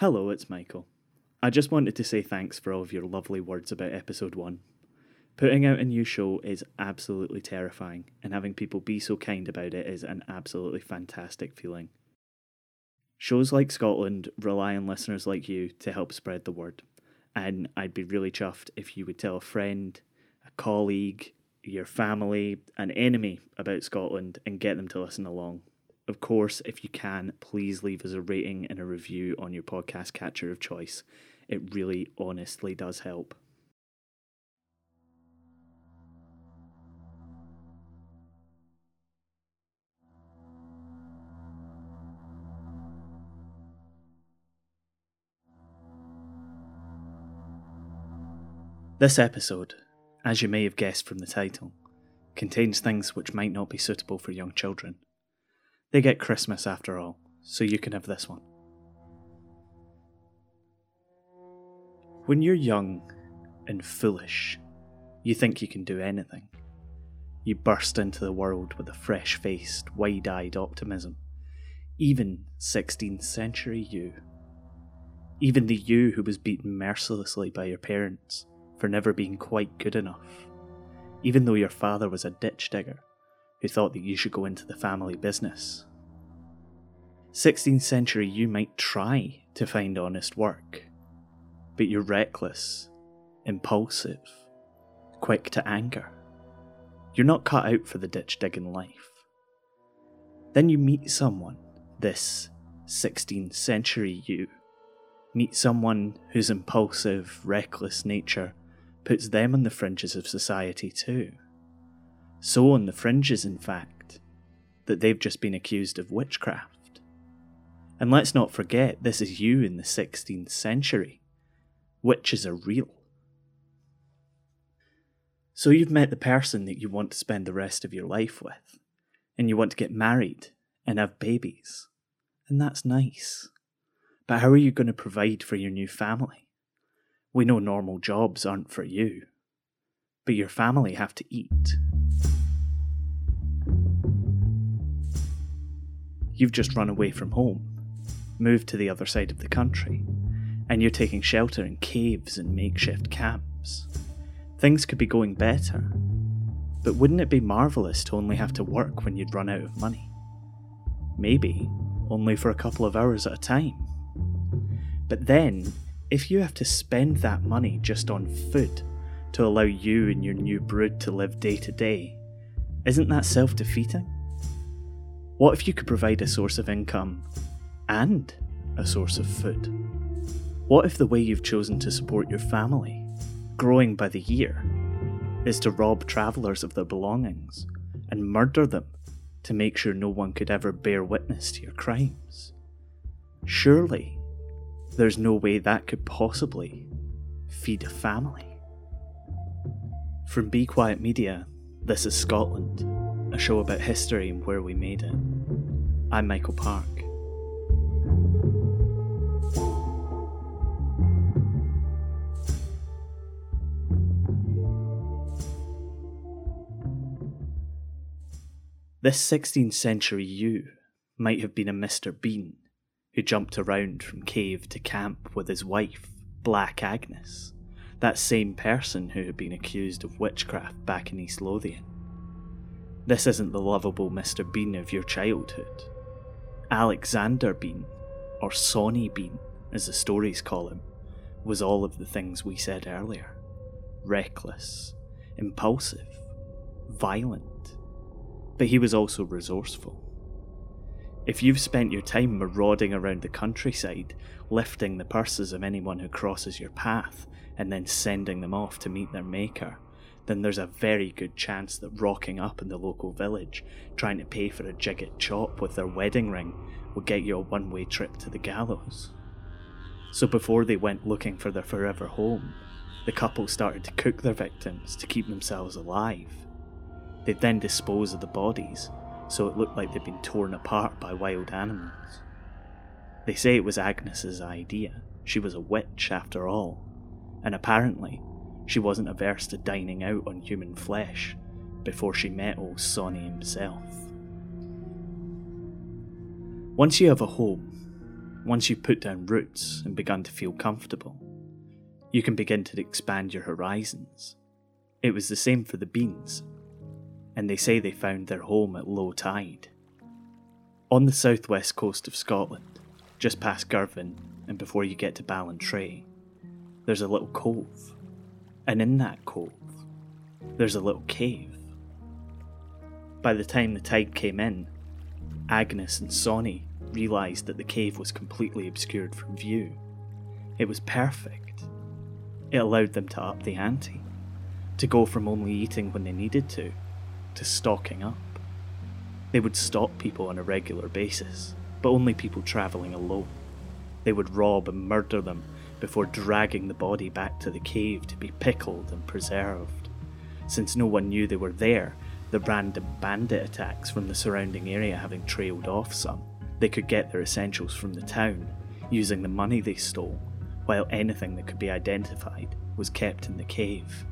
Hello, it's Michael. I just wanted to say thanks for all of your lovely words about episode 1. Putting out a new show is absolutely terrifying, and having people be so kind about it is an absolutely fantastic feeling. Shows like Scotland rely on listeners like you to help spread the word, and I'd be really chuffed if you would tell a friend, a colleague, your family, an enemy about Scotland and get them to listen along. Of course, if you can, please leave us a rating and a review on your podcast catcher of choice. It really honestly does help. This episode, as you may have guessed from the title, contains things which might not be suitable for young children. They get Christmas after all, so you can have this one. When you're young and foolish, you think you can do anything. You burst into the world with a fresh faced, wide eyed optimism. Even 16th century you. Even the you who was beaten mercilessly by your parents for never being quite good enough, even though your father was a ditch digger who thought that you should go into the family business. 16th century, you might try to find honest work, but you're reckless, impulsive, quick to anger. You're not cut out for the ditch digging life. Then you meet someone, this 16th century you. Meet someone whose impulsive, reckless nature puts them on the fringes of society too. So on the fringes, in fact, that they've just been accused of witchcraft. And let's not forget, this is you in the 16th century. Witches are real. So you've met the person that you want to spend the rest of your life with, and you want to get married and have babies. And that's nice. But how are you going to provide for your new family? We know normal jobs aren't for you, but your family have to eat. You've just run away from home, moved to the other side of the country, and you're taking shelter in caves and makeshift camps. Things could be going better, but wouldn't it be marvellous to only have to work when you'd run out of money? Maybe only for a couple of hours at a time. But then if you have to spend that money just on food to allow you and your new brood to live day to day, isn't that self defeating? What if you could provide a source of income and a source of food? What if the way you've chosen to support your family, growing by the year, is to rob travellers of their belongings and murder them to make sure no one could ever bear witness to your crimes? Surely there's no way that could possibly feed a family. From Be Quiet Media, this is Scotland, a show about history and where we made it. I'm Michael Park. This 16th century you might have been a Mr. Bean who jumped around from cave to camp with his wife, Black Agnes, that same person who had been accused of witchcraft back in East Lothian. This isn't the lovable Mr. Bean of your childhood. Alexander Bean, or Sawney Bean, as the stories call him, was all of the things we said earlier reckless, impulsive, violent. But he was also resourceful. If you've spent your time marauding around the countryside, lifting the purses of anyone who crosses your path, and then sending them off to meet their maker, then there's a very good chance that rocking up in the local village, trying to pay for a gigot chop with their wedding ring, will get you a one way trip to the gallows. So before they went looking for their forever home, the couple started to cook their victims to keep themselves alive. They'd then dispose of the bodies so it looked like they'd been torn apart by wild animals. They say it was Agnes's idea. She was a witch, after all, and apparently she wasn't averse to dining out on human flesh before she met old Sawney himself. Once you have a home, once you've put down roots and begun to feel comfortable, you can begin to expand your horizons. It was the same for the beans, and they say they found their home at low tide. On the southwest coast of Scotland, just past Girvan and before you get to Ballantrae, there's a little cove. And in that cove, there's a little cave. By the time the tide came in, Agnes and Sawney realised that the cave was completely obscured from view. It was perfect. It allowed them to up the ante, to go from only eating when they needed to, to stocking up. They would stop people on a regular basis, but only people travelling alone. They would rob and murder them before dragging the body back to the cave to be pickled and preserved. Since no one knew they were there, the random bandit attacks from the surrounding area having trailed off some, they could get their essentials from the town, using the money they stole, while anything that could be identified was kept in the cave.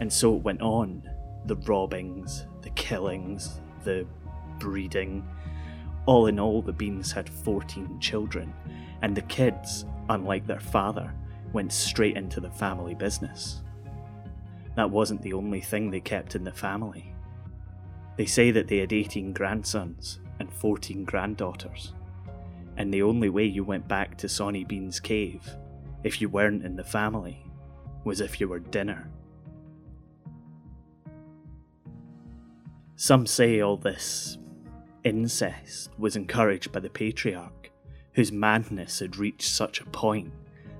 And so it went on the robbings, the killings, the breeding. All in all, the Beans had 14 children, and the kids, unlike their father, went straight into the family business. That wasn't the only thing they kept in the family. They say that they had 18 grandsons and 14 granddaughters, and the only way you went back to Sawney Bean's cave, if you weren't in the family, was if you were dinner. Some say all this incest was encouraged by the patriarch, whose madness had reached such a point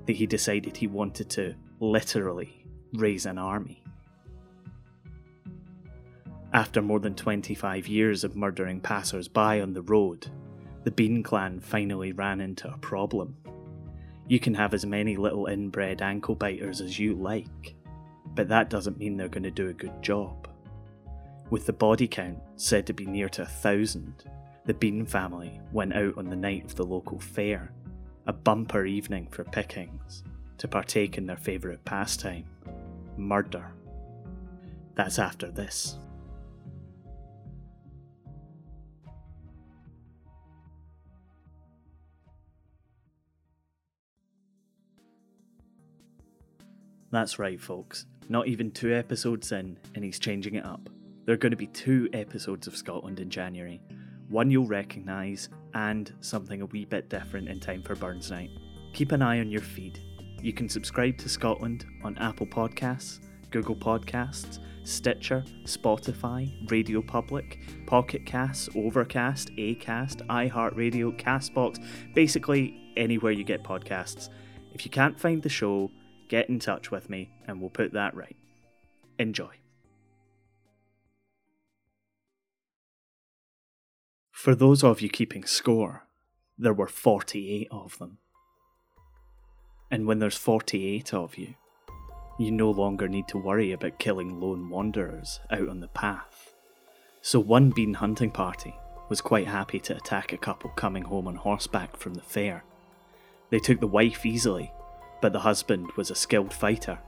that he decided he wanted to literally raise an army. After more than 25 years of murdering passers by on the road, the Bean clan finally ran into a problem. You can have as many little inbred ankle biters as you like, but that doesn't mean they're going to do a good job. With the body count said to be near to a thousand, the Bean family went out on the night of the local fair, a bumper evening for pickings, to partake in their favourite pastime murder. That's after this. That's right, folks. Not even two episodes in, and he's changing it up. There are going to be two episodes of Scotland in January. One you'll recognise, and something a wee bit different in time for Burns Night. Keep an eye on your feed. You can subscribe to Scotland on Apple Podcasts, Google Podcasts, Stitcher, Spotify, Radio Public, Pocket Casts, Overcast, Acast, iHeartRadio, Castbox, basically anywhere you get podcasts. If you can't find the show, get in touch with me and we'll put that right. Enjoy. For those of you keeping score, there were 48 of them. And when there's 48 of you, you no longer need to worry about killing lone wanderers out on the path. So one bean hunting party was quite happy to attack a couple coming home on horseback from the fair. They took the wife easily but the husband was a skilled fighter,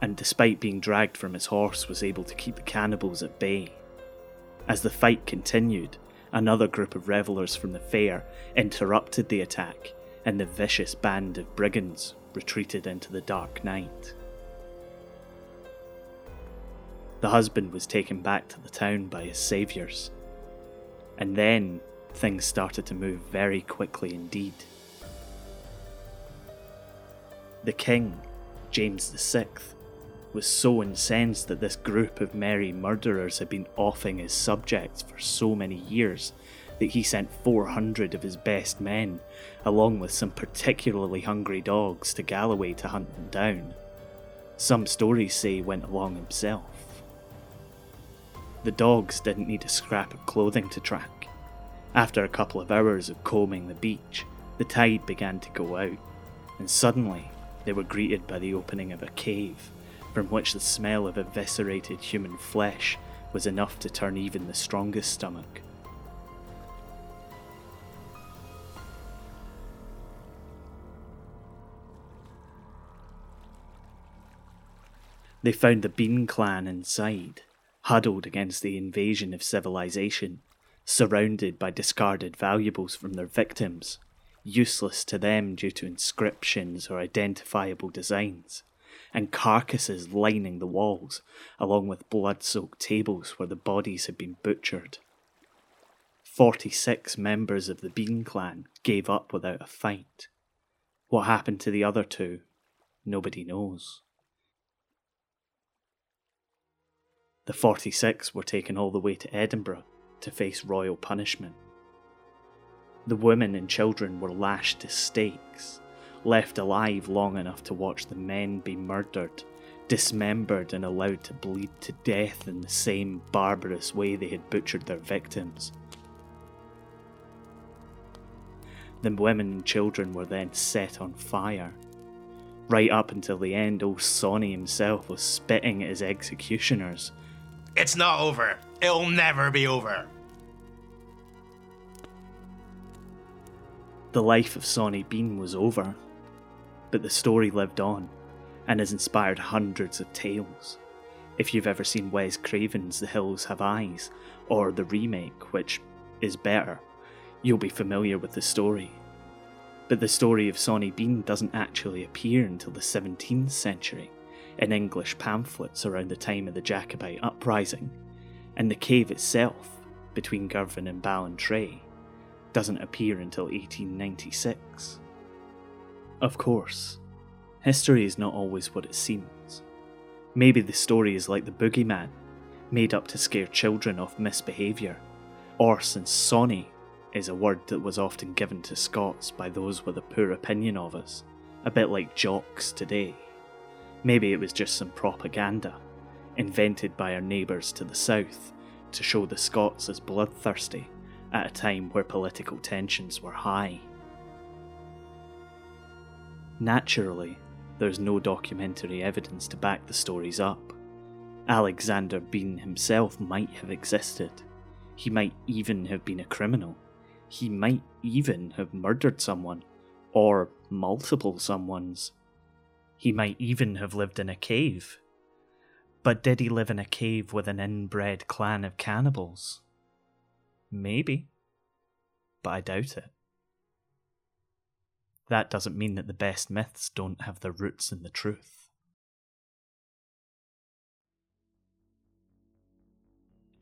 and despite being dragged from his horse, was able to keep the cannibals at bay. As the fight continued, another group of revellers from the fair interrupted the attack, and the vicious band of brigands retreated into the dark night. The husband was taken back to the town by his saviours, and then things started to move very quickly indeed. The king, James VI, was so incensed that this group of merry murderers had been offing his subjects for so many years that he sent 400 of his best men, along with some particularly hungry dogs, to Galloway to hunt them down. Some stories say he went along himself. The dogs didn't need a scrap of clothing to track. After a couple of hours of combing the beach, the tide began to go out, and suddenly they were greeted by the opening of a cave, from which the smell of eviscerated human flesh was enough to turn even the strongest stomach. They found the Bean clan inside, huddled against the invasion of civilization, surrounded by discarded valuables from their victims, useless to them due to inscriptions or identifiable designs, and carcasses lining the walls, along with blood soaked tables where the bodies had been butchered. 46 members of the Bean clan gave up without a fight. What happened to the other two, nobody knows. The 46 were taken all the way to Edinburgh to face royal punishment. The women and children were lashed to stakes, left alive long enough to watch the men be murdered, dismembered, and allowed to bleed to death in the same barbarous way they had butchered their victims. The women and children were then set on fire. Right up until the end, old Sawney himself was spitting at his executioners. It's not over. It'll never be over. The life of Sawney Bean was over, but the story lived on and has inspired hundreds of tales. If you've ever seen Wes Craven's The Hills Have Eyes, or the remake, which is better, you'll be familiar with the story. But the story of Sawney Bean doesn't actually appear until the 17th century in English pamphlets around the time of the Jacobite uprising, and the cave itself, between Girvan and Ballantrae, doesn't appear until 1896. Of course, history is not always what it seems. Maybe the story is like the boogeyman, made up to scare children off misbehaviour, or since Sawney is a word that was often given to Scots by those with a poor opinion of us, a bit like jocks today. Maybe it was just some propaganda, invented by our neighbours to the south to show the Scots as bloodthirsty at a time where political tensions were high. Naturally, there's no documentary evidence to back the stories up. Alexander Bean himself might have existed. He might even have been a criminal. He might even have murdered someone, or multiple someones. He might even have lived in a cave. But did he live in a cave with an inbred clan of cannibals? Maybe. But I doubt it. That doesn't mean that the best myths don't have their roots in the truth.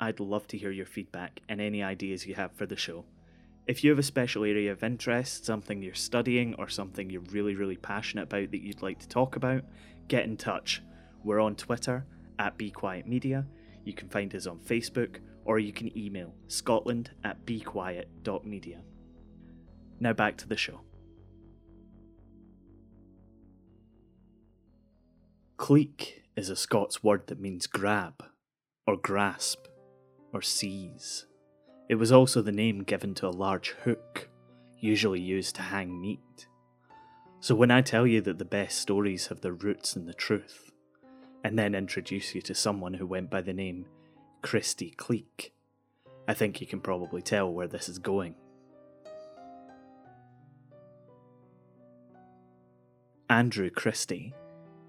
I'd love to hear your feedback and any ideas you have for the show. If you have a special area of interest, something you're studying, or something you're really, really passionate about that you'd like to talk about, get in touch. We're on Twitter at Be Quiet Media. You can find us on Facebook, or you can email scotland at bequiet.media. Now back to the show. Cleek is a Scots word that means grab, or grasp, or seize. It was also the name given to a large hook, usually used to hang meat. So when I tell you that the best stories have their roots in the truth, and then introduce you to someone who went by the name Christie Cleek. I think you can probably tell where this is going. Andrew Christie,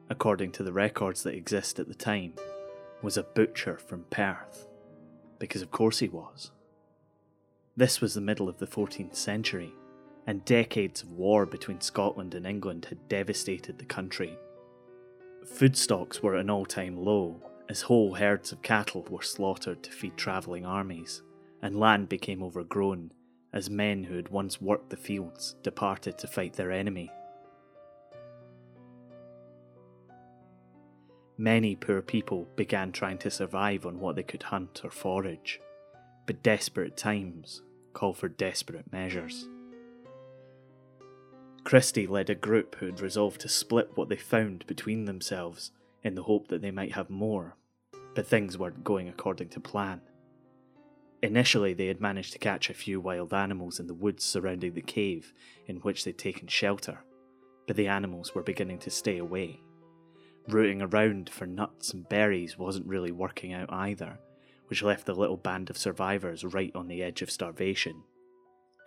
according to the records that exist at the time, was a butcher from Perth, because of course he was. This was the middle of the 14th century, and decades of war between Scotland and England had devastated the country. Food stocks were at an all time low, as whole herds of cattle were slaughtered to feed travelling armies, and land became overgrown as men who had once worked the fields departed to fight their enemy. Many poor people began trying to survive on what they could hunt or forage, but desperate times call for desperate measures. Christie led a group who had resolved to split what they found between themselves in the hope that they might have more, but things weren't going according to plan. Initially, they had managed to catch a few wild animals in the woods surrounding the cave in which they'd taken shelter, but the animals were beginning to stay away. Rooting around for nuts and berries wasn't really working out either, which left the little band of survivors right on the edge of starvation.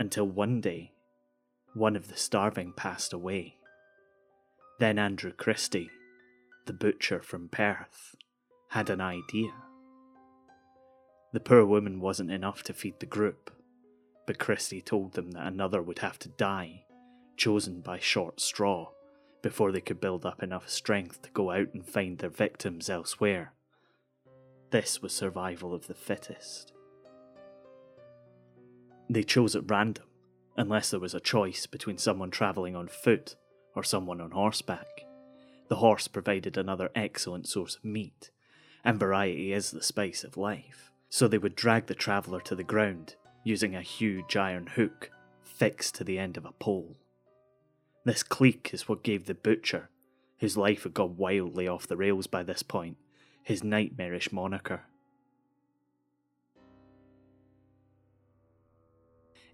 Until one day, one of the starving passed away. Then Andrew Christie, the butcher from Perth, had an idea. The poor woman wasn't enough to feed the group, but Christie told them that another would have to die, chosen by short straw, before they could build up enough strength to go out and find their victims elsewhere. This was survival of the fittest. They chose at random, unless there was a choice between someone travelling on foot or someone on horseback. The horse provided another excellent source of meat, and variety is the spice of life, so they would drag the traveller to the ground using a huge iron hook fixed to the end of a pole. This cleek is what gave the butcher, whose life had gone wildly off the rails by this point, his nightmarish moniker.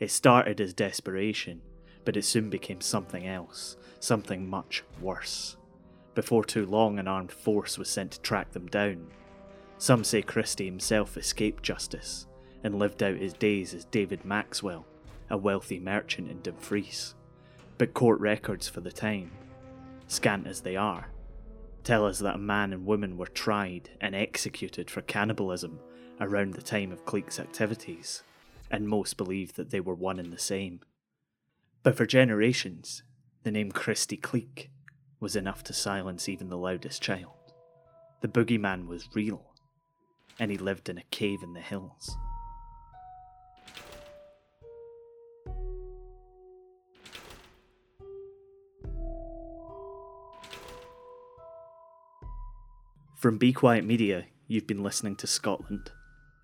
It started as desperation, but it soon became something else, something much worse. Before too long, an armed force was sent to track them down. Some say Christie himself escaped justice and lived out his days as David Maxwell, a wealthy merchant in Dumfries. But court records for the time, scant as they are, tell us that a man and woman were tried and executed for cannibalism around the time of Cleek's activities, and most believe that they were one and the same. But for generations, the name Christie Cleek was enough to silence even the loudest child. The boogeyman was real, and he lived in a cave in the hills. From Be Quiet Media, you've been listening to Scotland.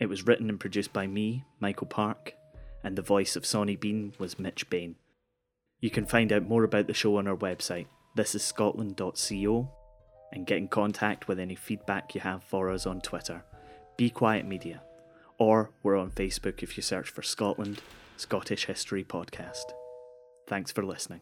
It was written and produced by me, Michael Park, and the voice of Sawney Bean was Mitch Bain. You can find out more about the show on our website, thisisscotland.co, and get in contact with any feedback you have for us on Twitter, Be Quiet Media, or we're on Facebook if you search for Scotland Scottish History Podcast. Thanks for listening.